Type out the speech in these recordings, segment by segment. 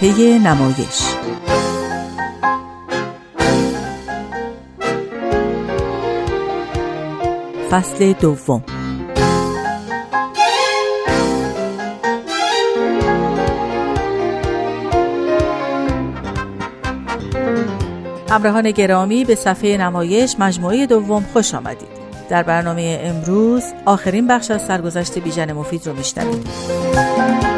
صفحه نمایش. فصل دوم. همراهان گرامی به صفحه نمایش مجموعه دوم خوش آمدید. در برنامه امروز آخرین بخش از سرگذشت بیژن مفید رو میشنوید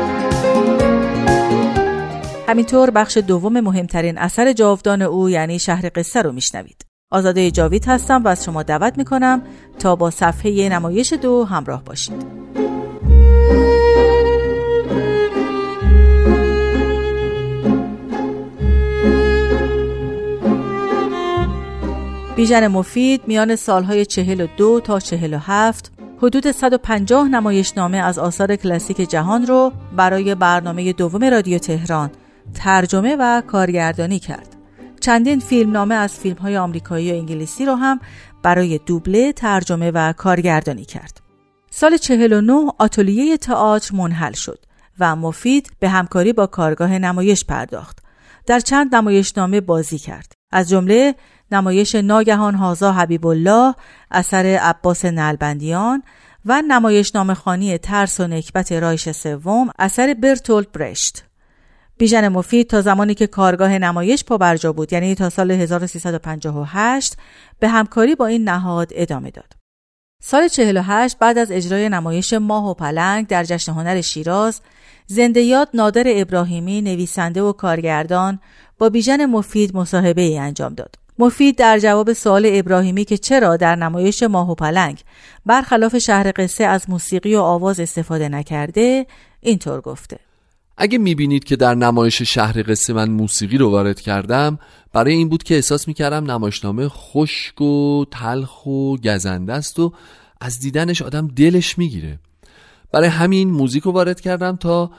همینطور بخش دوم مهمترین اثر جاودان او یعنی شهر قصه رو میشنوید. آزاده جاوید هستم و از شما دعوت می‌کنم تا با صفحه نمایش دو همراه باشید. بیژن مفید میان سالهای 42 تا 47 حدود 150 نمایشنامه از آثار کلاسیک جهان رو برای برنامه دوم رادیو تهران ترجمه و کارگردانی کرد. چندین فیلم نامه از فیلم های آمریکایی و انگلیسی رو هم برای دوبله ترجمه و کارگردانی کرد. سال 49 آتلیه تئاتر منحل شد و مفید به همکاری با کارگاه نمایش پرداخت. در چند نمایشنامه بازی کرد. از جمله نمایش ناگهان هازا حبیب الله اثر عباس نلبندیان و نمایش خانی ترس و نکبت رایش سوم اثر برتولد برشت بیژن مفید تا زمانی که کارگاه نمایش پا برجا بود یعنی تا سال 1358 به همکاری با این نهاد ادامه داد. سال 48 بعد از اجرای نمایش ماه و پلنگ در جشن هنر شیراز زنده یاد نادر ابراهیمی نویسنده و کارگردان با بیژن مفید مصاحبه ای انجام داد. مفید در جواب سوال ابراهیمی که چرا در نمایش ماه و پلنگ برخلاف شهر قصه از موسیقی و آواز استفاده نکرده اینطور گفته اگه می‌بینید که در نمایش شهر قصه من موسیقی رو وارد کردم برای این بود که احساس می‌کردم نمایشنامه خشک و تلخ و گزنده است و از دیدنش آدم دلش می‌گیره. برای همین موزیک رو وارد کردم تا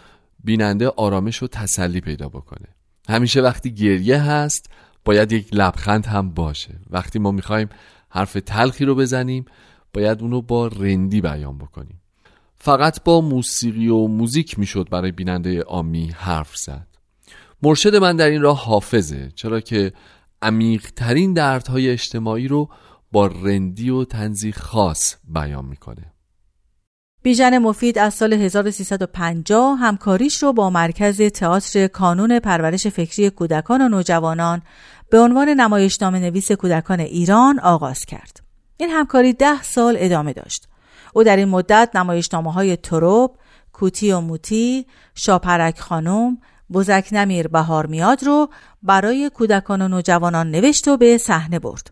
بیننده آرامش و تسلی پیدا بکنه. همیشه وقتی گریه هست باید یک لبخند هم باشه. وقتی ما می‌خوایم حرف تلخی رو بزنیم باید اونو با رندی بیان بکنیم. فقط با موسیقی و موزیک می‌شد برای بیننده آمی حرف زد مرشد من در این راه حافظه چرا که عمیقترین دردهای اجتماعی رو با رندی و تنزی خاص بیان می‌کنه بیژن مفید از سال 1350 همکاریش رو با مرکز تئاتر کانون پرورش فکری کودکان و نوجوانان به عنوان نمایشنامه نویس کودکان ایران آغاز کرد. این همکاری ده سال ادامه داشت. او در این مدت نمایشنامه های تروب، کوتی و موتی، شاپرک خانم، بزک نمیر بهار میاد رو برای کودکان و نوجوانان نوشت و به صحنه برد.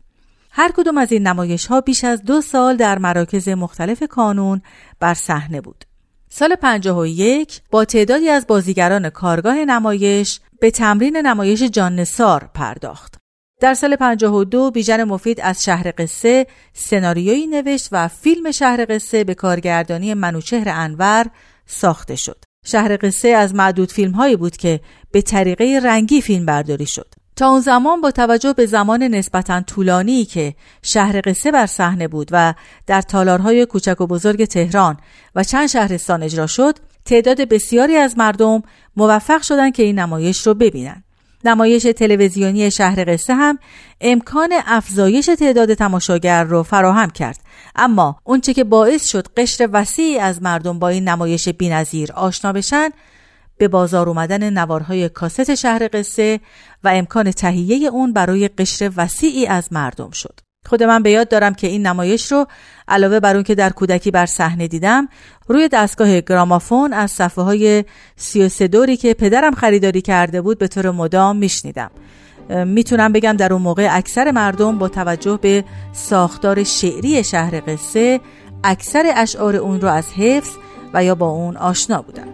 هر کدوم از این نمایش ها بیش از دو سال در مراکز مختلف کانون بر صحنه بود. سال 51 با تعدادی از بازیگران کارگاه نمایش به تمرین نمایش جان نسار پرداخت. در سال 52 بیژن مفید از شهر قصه سناریویی نوشت و فیلم شهر قصه به کارگردانی منوچهر انور ساخته شد. شهر قصه از معدود فیلم هایی بود که به طریقه رنگی فیلم برداری شد. تا اون زمان با توجه به زمان نسبتا طولانی که شهر قصه بر صحنه بود و در تالارهای کوچک و بزرگ تهران و چند شهرستان اجرا شد تعداد بسیاری از مردم موفق شدند که این نمایش رو ببینن نمایش تلویزیونی شهر قصه هم امکان افزایش تعداد تماشاگر رو فراهم کرد اما اونچه که باعث شد قشر وسیعی از مردم با این نمایش بینظیر آشنا بشن به بازار اومدن نوارهای کاست شهر قصه و امکان تهیه اون برای قشر وسیعی از مردم شد. خود من به یاد دارم که این نمایش رو علاوه بر اون که در کودکی بر صحنه دیدم روی دستگاه گرامافون از صفحه های سی دوری که پدرم خریداری کرده بود به طور مدام میشنیدم. می‌تونم بگم در اون موقع اکثر مردم با توجه به ساختار شعری شهر قصه اکثر اشعار اون رو از حفظ و یا با اون آشنا بودن.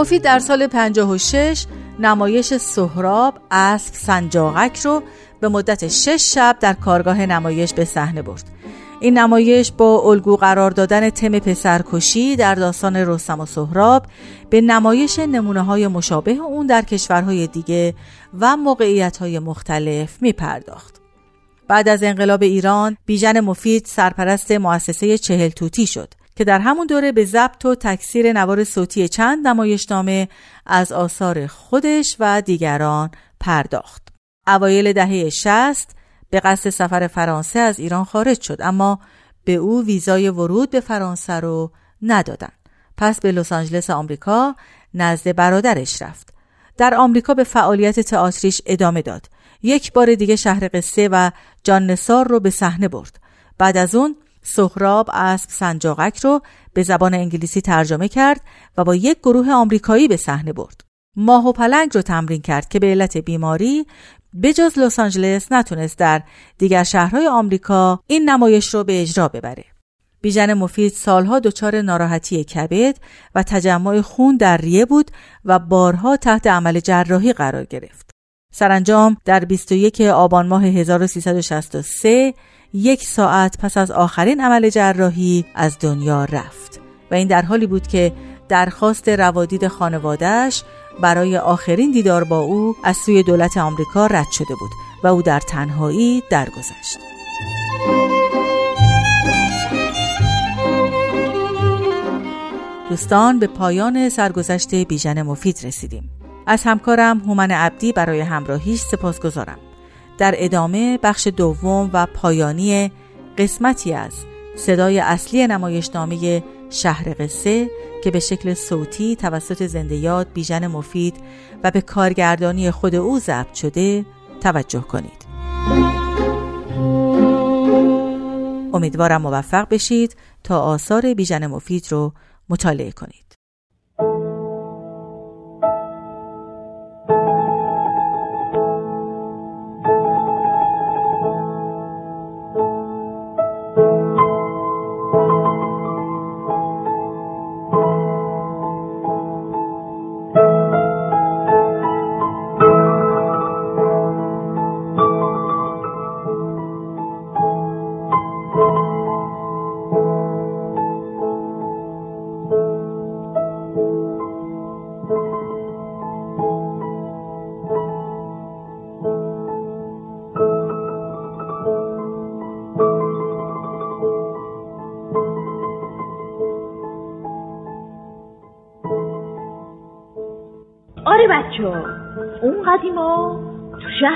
مفید در سال 56 نمایش سهراب اسب سنجاقک رو به مدت 6 شب در کارگاه نمایش به صحنه برد. این نمایش با الگو قرار دادن تم پسرکشی در داستان رستم و سهراب به نمایش نمونه های مشابه اون در کشورهای دیگه و موقعیت های مختلف می پرداخت. بعد از انقلاب ایران بیژن مفید سرپرست مؤسسه چهل توتی شد که در همون دوره به ضبط و تکثیر نوار صوتی چند نمایشنامه از آثار خودش و دیگران پرداخت. اوایل دهه 60 به قصد سفر فرانسه از ایران خارج شد اما به او ویزای ورود به فرانسه رو ندادن. پس به لس آنجلس آمریکا نزد برادرش رفت. در آمریکا به فعالیت تئاتریش ادامه داد. یک بار دیگه شهر قصه و جان نسار رو به صحنه برد. بعد از اون سهراب اسب سنجاقک رو به زبان انگلیسی ترجمه کرد و با یک گروه آمریکایی به صحنه برد. ماه و پلنگ رو تمرین کرد که به علت بیماری بجز لس آنجلس نتونست در دیگر شهرهای آمریکا این نمایش رو به اجرا ببره. بیژن مفید سالها دچار ناراحتی کبد و تجمع خون در ریه بود و بارها تحت عمل جراحی قرار گرفت. سرانجام در 21 آبان ماه 1363 یک ساعت پس از آخرین عمل جراحی از دنیا رفت و این در حالی بود که درخواست روادید خانوادهش برای آخرین دیدار با او از سوی دولت آمریکا رد شده بود و او در تنهایی درگذشت. دوستان به پایان سرگذشت بیژن مفید رسیدیم. از همکارم هومن عبدی برای همراهیش سپاس گذارم. در ادامه بخش دوم و پایانی قسمتی از صدای اصلی نمایشنامه شهر قصه که به شکل صوتی توسط زنده یاد بیژن مفید و به کارگردانی خود او ضبط شده توجه کنید. امیدوارم موفق بشید تا آثار بیژن مفید رو مطالعه کنید.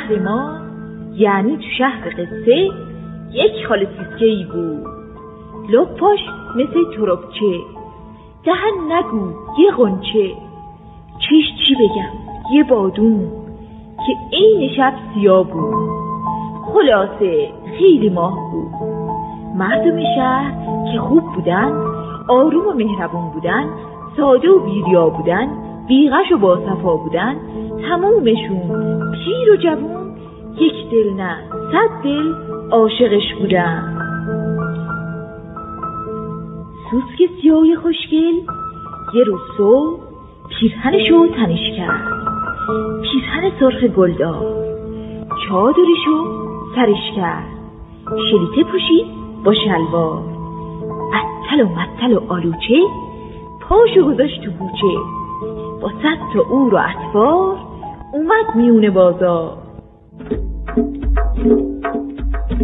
شهر ما یعنی تو شهر قصه یک خال سیسکه ای بود لپاش مثل تربچه دهن نگو یه غنچه. چیش چی بگم؟ یه بادون که عین شب سیاه بود. خلاصه خیلی ماه بود. مردم شهر که خوب بودن آروم و مهربون بودن ساده و بیریا بودن بیغش و باصفا بودن تمومشون. پیر و جوون یک دل نه صد دل عاشقش بودن. سوسک سیاه خوشگل یه روز صبح پیرهنشو تنش کرد. پیرهن سرخ گلدار چادرشو سرش کرد. شلیته پوشید با شلوار. اتل و متل و آلوچه پاشو گذاشت تو بوچه. با صد تا اور و اطفار اومد میونه بازار.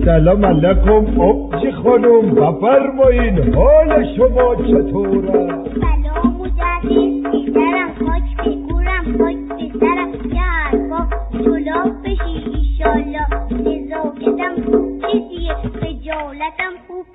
سلام علیکم. آبجی خانم؟ بفرمایین حال شما چطوره؟ سلام مدرس پسرم خاک بگورم خاک بسرم یه حرفا جلاب بشی ایشالله نزاکتم خوب چیزیه؟ خجالتم خوب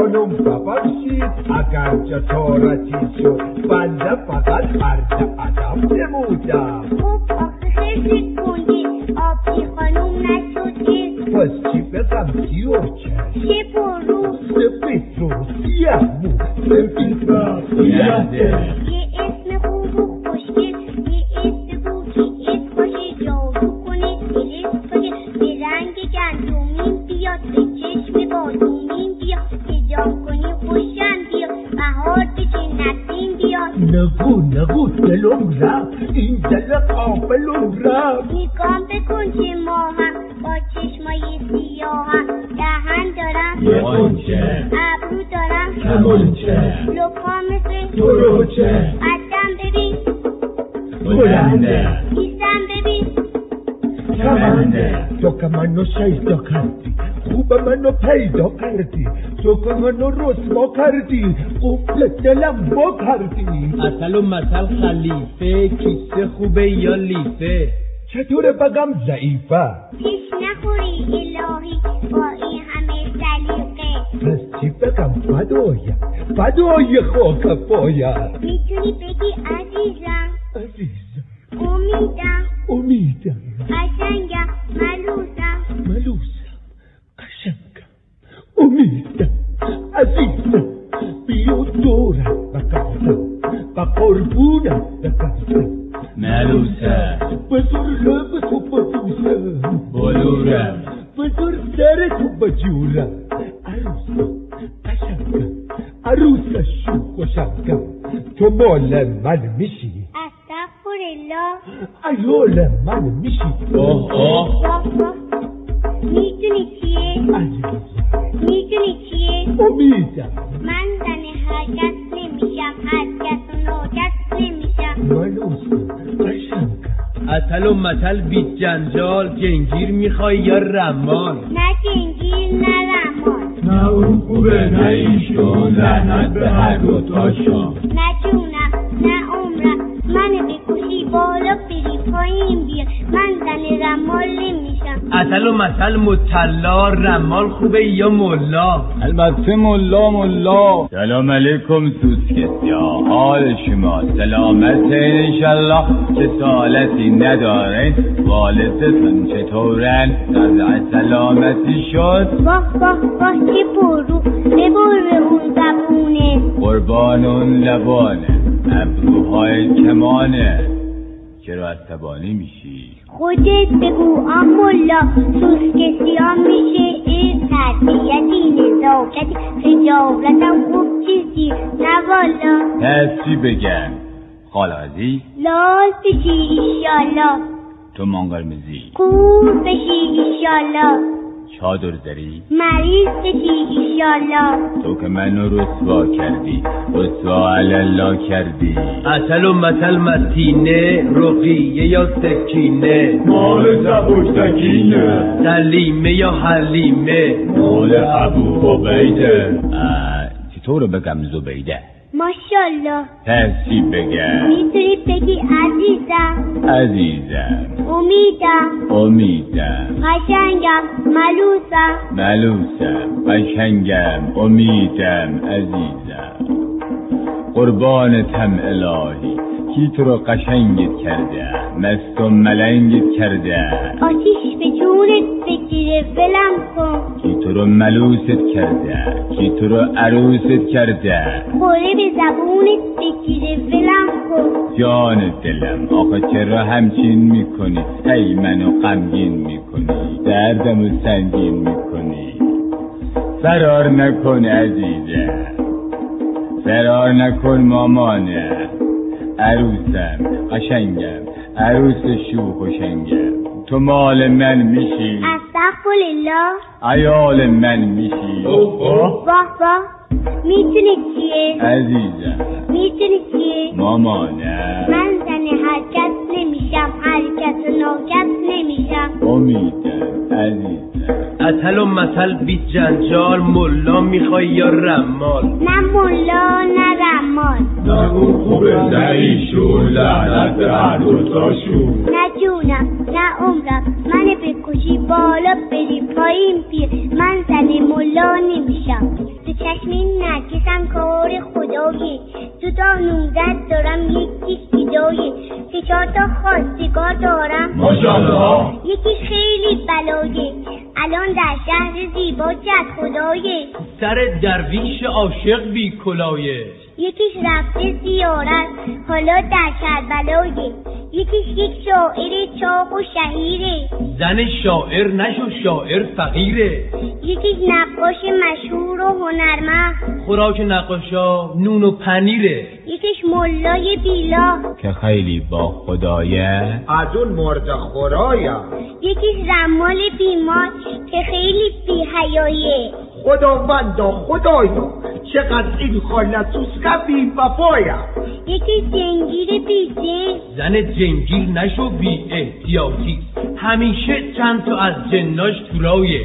خانم ببخشید اگر جسارتی شد بنده فقط عرض ادب نمودم. خب آخه خیلی کندی آبجی خانم نشدی. پس چی بگم؟ سیوچه چه؟ برو سپید رو سیه مو. سپید را سیه ده یه اسم خوب و خوشگل. نگو دلم رفت این دل قابلم رفت نگام بکن که ماهم با چشمای سیاهم دهن دارم یه قنچه ابرو دارم کمانچه لپا مثل دروچه قدم ببین بلنده ایستم ببین کمنده تو که منو شیدا کردی خوب منو پیدا کردی تو که منو رسوا کردی قفل دلم با کردی اصل و مثل خلیفه کیسه خوبه یا لیفه چطور بگم ضعیفه پیش نخوری الهی با این همه سلیقه پس چی بگم فدایم فدای خاک پایم می‌تونی بگی عزیزم عزیزم امیدم امیدم قشنگم و قربونم بگردم ملوسه بزر لب تو ببوسم بلورم بزر سر تو بجورم عروسم قشنگم عروس شوخ و شنگم تو مال من میشی استغفرالله ایال من میشی واه واه می‌دونی چیه می‌دونی چیه امیدم من زن کس نمیشم هر نمیشم قشنگم اصل و مثل بی جنجال جنگیر می‌خوای یا رمال نه جنگیر نه رمان. نه اون خوبه نه ایشون لعنت به هر دو تاشون نه جونم اصل و مثل مطلا رمال خوبه یا ملا؟ البته ملا ملا. سلام علیکم سوسکسیا حال شما. سلامت انشالله چه سالتی ندارین والدتون چطورن در سلامتی شد؟ واه واه واه چه پرو ببر اون زبونه. قربان اون لبانه. ابروهای کمانه. چرا عصبانی میشی؟ خودت بگو امولا سوسکسیان میشه این تربیتی نزاکتی خجالتم خوب چیزی نه والا. پس چی بگم؟ خالازی لال بشی ایشالا. تو منقرمزی کور بشی ایشالا. چادر زری مریض بشی ایشالا. تو که منو رسوا کردی رسوا الله کردی. اصل و مثل متینه رقیه یا سکینه؟ مال زبوک سکینه. سلیمه یا حلیمه؟ مال ابو عبیده. اه، چطور بگم زبیده؟ ماشالله پس چی بگم؟ می‌تونی بگی عزیزم. عزیزم. امیدم امیدم قشنگم. ملوسم ملوسم قشنگم. امیدم عزیزم. قربانتم الهی. کی تو رو قشنگت کرده؟ مست و ملنگت کرده. آتیش به جونت بگیره ولم کن. کی تو رو ملوست کرده کی تو رو عروست کرده؟ خوره به زبونت بگیره ولم کن. جان دلم آخه چرا همچین می‌کنی؟ ای منو غمگین می‌کنی دردمو سنگین می‌کنی. فرار نکن عزیزم فرار نکن مامانه. عروسم قشنگم عروس شوخ و شنگم. تو مال من میشی. استغفرالله ایال من میشی واه واه می‌تونی چیه عزیزم می‌تونی چیه مامانه من زن هر کس نمیشم هر کس و ناکس نمیشم امیدم عزیزم اصل و مثل بی جنجال ملا می‌خوای یا رمال نه ملا نه رمال نه اون خوبه نه ایشون لعنت به هر نه جونم نه عمرم من بکشی بالا بری پایین پیر. من زن ملا نمیشم. تو چشم نرگسم کار خدایه تو تا نوزد دارم یکیش ایدایه که چهار تا خواستگار دارم. ماشاءالله. یکیش خیلی بلایه الان در شهر زیبا جد خدایه سر درویش عاشق بی کلایه. یکیش رفته زیارت. حالا در کربلایه یکیش یک شاعر چاق و شهیره زن شاعر نشو شاعر فقیره. یکیش نقاش مشهور و هنرمند. خوراک نقاشا نون و پنیره. یکیش ملای بیلا. که خیلی با خدایه. از اون مرد خورایم یکیش رمال بیمار که خیلی بیهیایه خداوندا خدایا چقدر این خالتوس قوی وفایم یکی جنگیر بیزه. زن جنگیر نشو بی احتیاطی. همیشه چند تا از جناش تو راهیه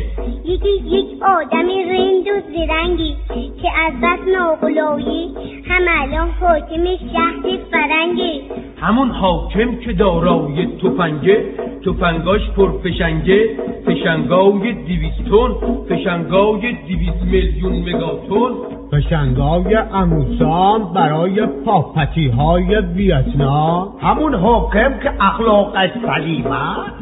یکی یک آدم رند و زرنگی که از بس ناغلایی هم الان حاکم شهر فرنگه همون حاکم که دارای تفنگه تفنگاش پرفشنگه فشنگای دیویستون فشنگای دیویست میلیون مگاتون پشنگای اموسان برای پاپتی های ویتنام. همون حاکم که اخلاقش سلیمه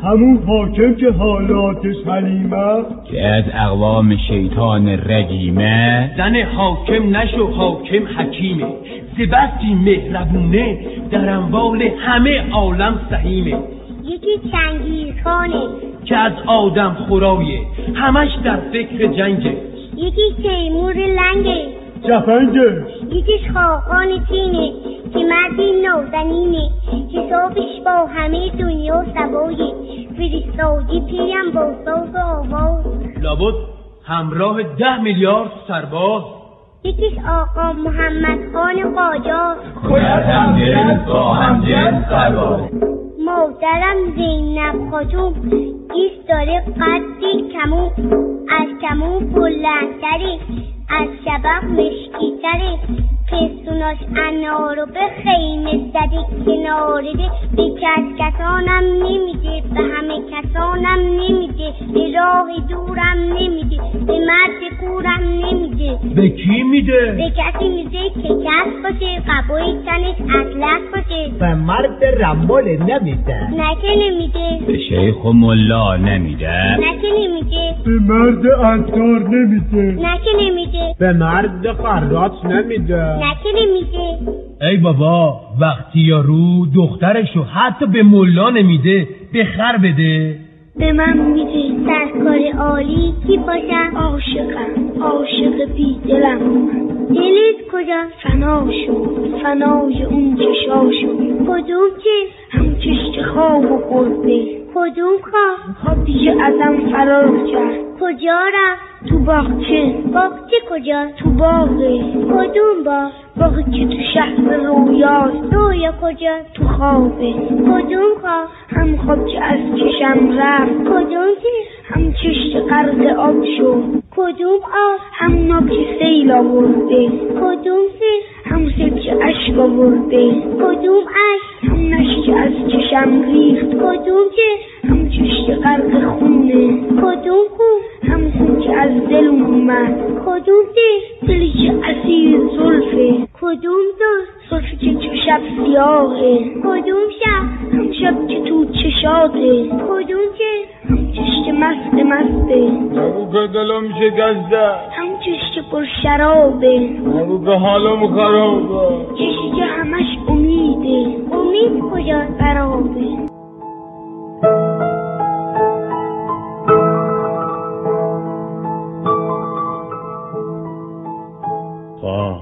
همون حاکم که حالاتش حلیمه که از اقوام شیطان رجیمه زن حاکم نشو حاکم حکیمه. زبستی مهربونه در اموال همه عالم سهیمه. یکی چنگیزخانه که از آدم خورایه همش در فکر جنگه. یکی تیمور لنگه. جفنگش یکیش خاقان چینه. که مردی نازنینه حسابش با همه دنیا سوایه. فرستادی پیم با ساز و آواز. لابد همراه ده میلیارد سرباز. یکیش آقا محمد خان قاجار باید همجنس با همجنس سرباز. مادرم زینب خاتون داره قدی کمون از کمون بلندتره از شبق مشکیتره پستوناش انارو به خیمه زده کنارده به کس کسانم نمیده به همه کسانم نمیده به راه دورم نمیده به مرد کورم نمیده به کی میده؟ به کسی میده که کس باشه قبای تنش اطلس باشه. به مرد رمال نمیده. نکه نمیده. به شیخ و ملا نمیده. نکه نمیده. به مرد عطار نمیده. نکه نمیده. به مرد خراط نمیده. نکه نمیده. ای بابا وقتی یارو دخترشو حتی به ملا نمیده به خر بده. به من میده سرکار عالی کی باشم؟ عاشقم عاشق بی دلم دلت کجا؟ فنا شد فنای اون چشا شد کدوم که؟ هم چشت خواب و خورده کدوم خواب؟ خواب دیگه ازم فرار کرد کجا رفت؟ تو باغچه. باغچه کجا؟ تو باغه. کدوم باغ؟ باغی که تو شهر رویاست. رویا کجا؟ تو خوابه. کدوم خواب؟ هم خواب که از چشم رفت. کدوم هم چشت غرق آب شد. کدوم آب؟ هم ناب که سیل آورده. کدوم سیل هم سیل که اشک آورده. کدوم اشک؟ هم که از چشم ریخت. کدوم که هم چشت غرق خونه. کدوم خون؟ هم خون که از دل اومد. کدوم دل؟ دلی که اسیر زلفه. کدوم زلف زلفی که تو شب سیاهه. کدوم شب؟ هم شب که تو چشاته کدوم که چشت مست مسته نگو که دلم شکسته هم چشت پر شرابه. نگو که حالم خرابه. چشتی که همش امیده. امید کجا برابه. خب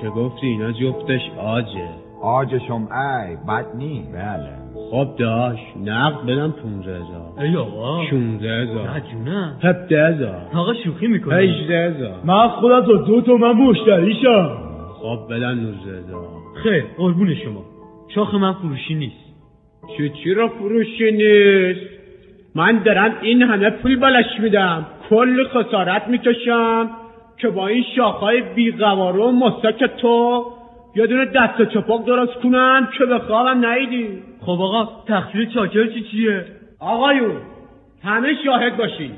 که گفتی؟ اینا جفتش آجه. آجشم ای بد نی بله. خب داش نقد بدم پونزه هزار. ای آقا. شونزه هزار. جونم هفته هزار. آقا شوخی می‌کنه هجده هزار. من خودم تا دو تا من مشتریشم خب بدن نوزده هزار. خیر قربون شما. شاخ من فروشی نیست. چه چی را فروشی نیست؟ من دارم این همه پول بلش میدم. کل خسارت می‌کشم. که با این شاخهای بیقواره و مسک تو یه دونه دست چپاک درست کنم که به خوابم نیدی. خب آقا تقصیر چاکر چی چیه؟ آقایون همه شاهد باشین.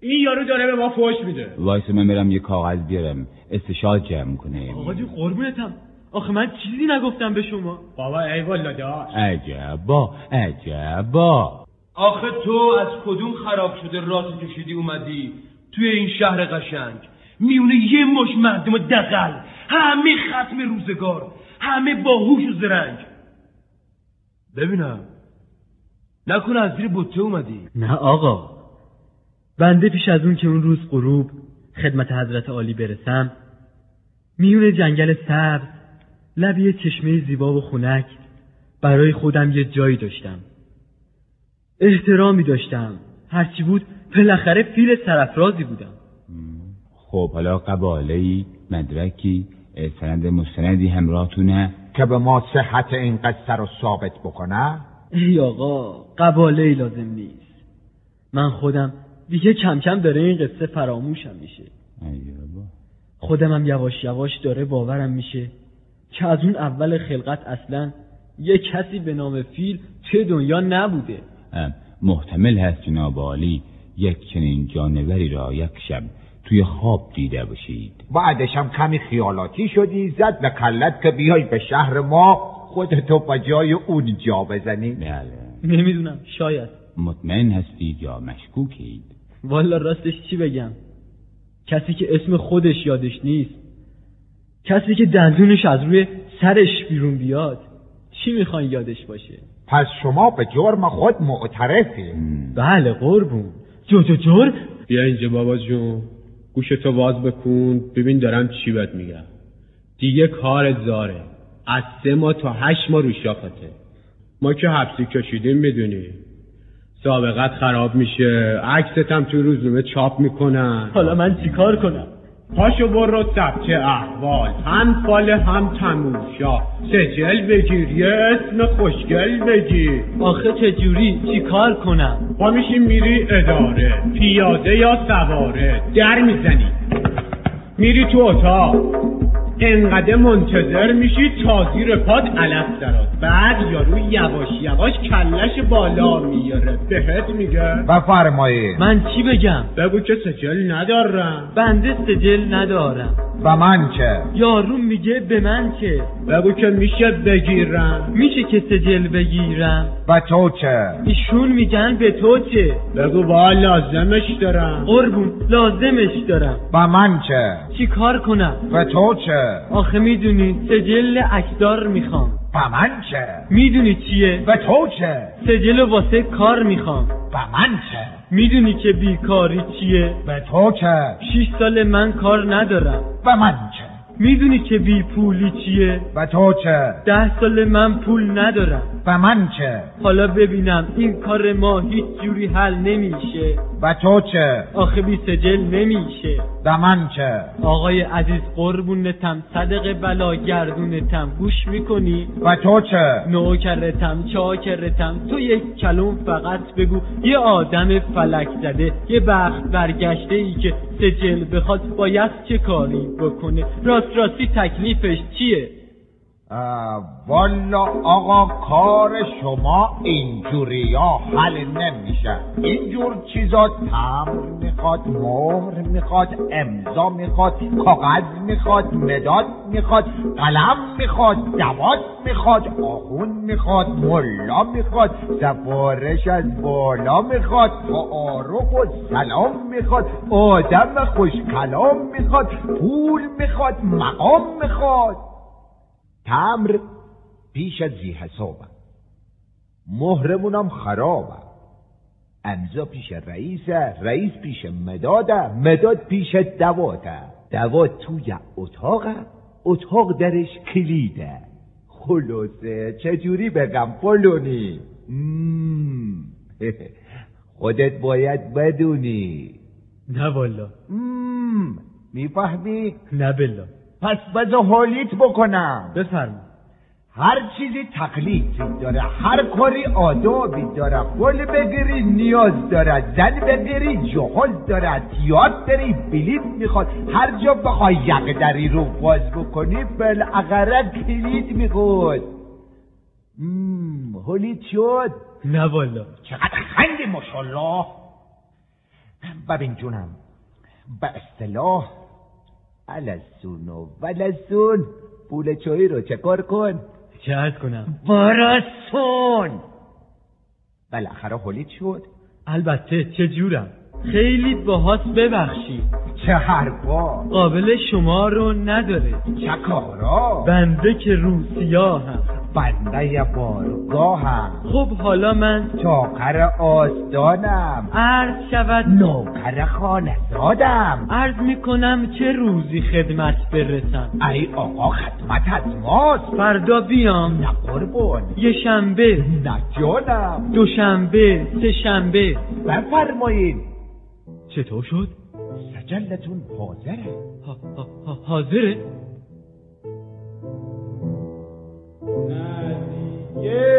این یارو داره به ما فوش میده. وایس من برم یه کاغذ بیارم. استشال جمع کنه آقا جو قربونتم. آخه من چیزی نگفتم به شما. بابا ای والا داش. عجبا عجبا. آخه تو از کدوم خراب شده راست کشیدی اومدی؟ توی این شهر قشنگ. میونه یه مش مردم دقل همه ختم روزگار. همه باهوش و زرنگ ببینم. نکنه از زیر بطه اومدی. نه آقا. بنده پیش از اون که اون روز غروب خدمت حضرت عالی برسم میون جنگل سبز لب یه چشمه زیبا و خونک برای خودم یه جایی داشتم. احترامی داشتم. هرچی بود بالاخره فیل سرفرازی بودم. خب حالا قباله ای مدرکی سند مستندی همراهتونه. که به ما صحت این قصه رو ثابت بکنه؟ ای آقا قباله لازم نیست. من خودم دیگه کم کم داره این قصه فراموشم میشه. خودم هم یواش یواش داره باورم میشه که از اون اول خلقت اصلا یه کسی به نام فیل توی دنیا نبوده. ام، محتمل هست جناب عالی یک چنین جانوری را یک شب توی خواب دیده باشید بعدش هم کمی خیالاتی شدی زد به کلت که بیای به شهر ما خودتو به جای اون جا بزنی. بله. نمی‌دونم شاید. مطمئن هستید یا مشکوکید؟ والا راستش چی بگم؟ کسی که اسم خودش یادش نیست. کسی که دندونش از روی سرش بیرون بیاد. چی می‌خوان یادش باشه؟ پس شما به جرم خود معترفی. بله قربون. جو جو جور. بیا اینجا بابا جون. گوشتو باز بکن ببین دارم چی بهت میگم. دیگه کارت زاره. از سه ماه تا هشت ماه رو شاخته ما که حبسی کشیدیم می‌دونی. سابقت خراب میشه. عکست هم تو روزنامه چاپ می‌کنن. حالا من چیکار کنم؟ پاشو برو ثبت احوال. هم فال هم تموشا سجل بگیر یه اسم خوشگل بگیر. آخه چجوری چیکار کنم؟ پا میشی میری اداره. پیاده یا سواره؟ در می‌زنی. میری تو اتاق. انقدر منتظر میشی تا زیر پاد علف درات. بعد یارو یواش یواش کلش بالا میاره بهت میگه. بفرمایید من چی بگم؟ بگو که سجل ندارم. بنده سجل ندارم. و من چه یارو میگه به من چه بگو که میشه بگیرم. میشه که سجل بگیرم. و تو چه؟ ایشون میگن به تو چه. بگو با لازمش دارم. قربون لازمش دارم. و من چه؟ چی کار کنم؟ و تو چه؟ آخه می‌دونی سجل اکدار می‌خوام. و من چه؟ می‌دونی چیه؟ و تو چه؟ سجل واسه کار می‌خوام. و من چه؟ می‌دونی که بیکاری چیه؟ و تو چه شیش سال من کار ندارم. و من چه؟ می‌دونی که بی پولی چیه؟ و تو چه؟ ده سال من پول ندارم. و من چه؟ حالا ببینم این کار ما هیچ جوری حل نمیشه. و تو چه؟ آخه بی سجل نمیشه. و من چه؟ آقای عزیز قربونتم. صدق بلا گردونتم. گوش می‌کنی؟ و تو چه؟ نوکرتم چاکرتم. تو یک کلوم فقط بگو یه آدم فلک زده یه بخت برگشته ای که سجل بخواد باید چه کاری بکنه؟ راست راستی تکلیفش چیه؟ والا آقا کار شما اینجوری ها حل نمیشه. اینجور چیزا تمر می‌خواد مهر می‌خواد امضا می‌خواد کاغذ می‌خواد مداد می‌خواد قلم می‌خواد دوات می‌خواد آخون می‌خواد ملا می‌خواد سفارش از بالا می‌خواد تعارف و سلام می‌خواد آدم خوش کلام می‌خواد پول می‌خواد مقام می‌خواد. تمر پیش از زی حسابم. مهرمونم خرابم امضا پیش رئیسه رئیس پیش مداده مداد پیش دواته دوات توی اتاقه اتاق درش کلیده. خلاصه چجوری بگم فلونی. خودت باید بدونی. نه والا. می‌فهمی؟ نه بلا پس بذار حالیت بکنم. بفرما هر چیزی تقلیدی داره هر کاری آدابی داره گل بگیری نیاز داره زن بگیری جهاز داره تیات بری بلیت می‌خواد. هر جا بخوای یک دری رو باز بکنی بالاخره کلید می‌خواد. حالیت شد؟ نه والا. چقدر خندی ماشالله ببین جونم به اصطلاح الاسون و ولسون پول چایی رو چکار کن؟ چه کنم. برسون بالاخره حالیت شد. البته چه جورم. خیلی باهاس ببخشید. چه حرفا؟ قابل شما رو نداره. چه کارا؟ بنده که روسیاهم بنده بارگاهم خب حالا من چاقر آستانم. عرض شود. نوکر خانزادم. عرض می‌کنم چه روزی خدمت برسم. ای آقا خدمت از ماست. فردا بیام. نه قربون. یه شنبه. نه جانم. دوشنبه. سه شنبه. بفرمایید چطور شد؟ اجلتون حاضره. ها- ها- ها- حاضره. یه این واسه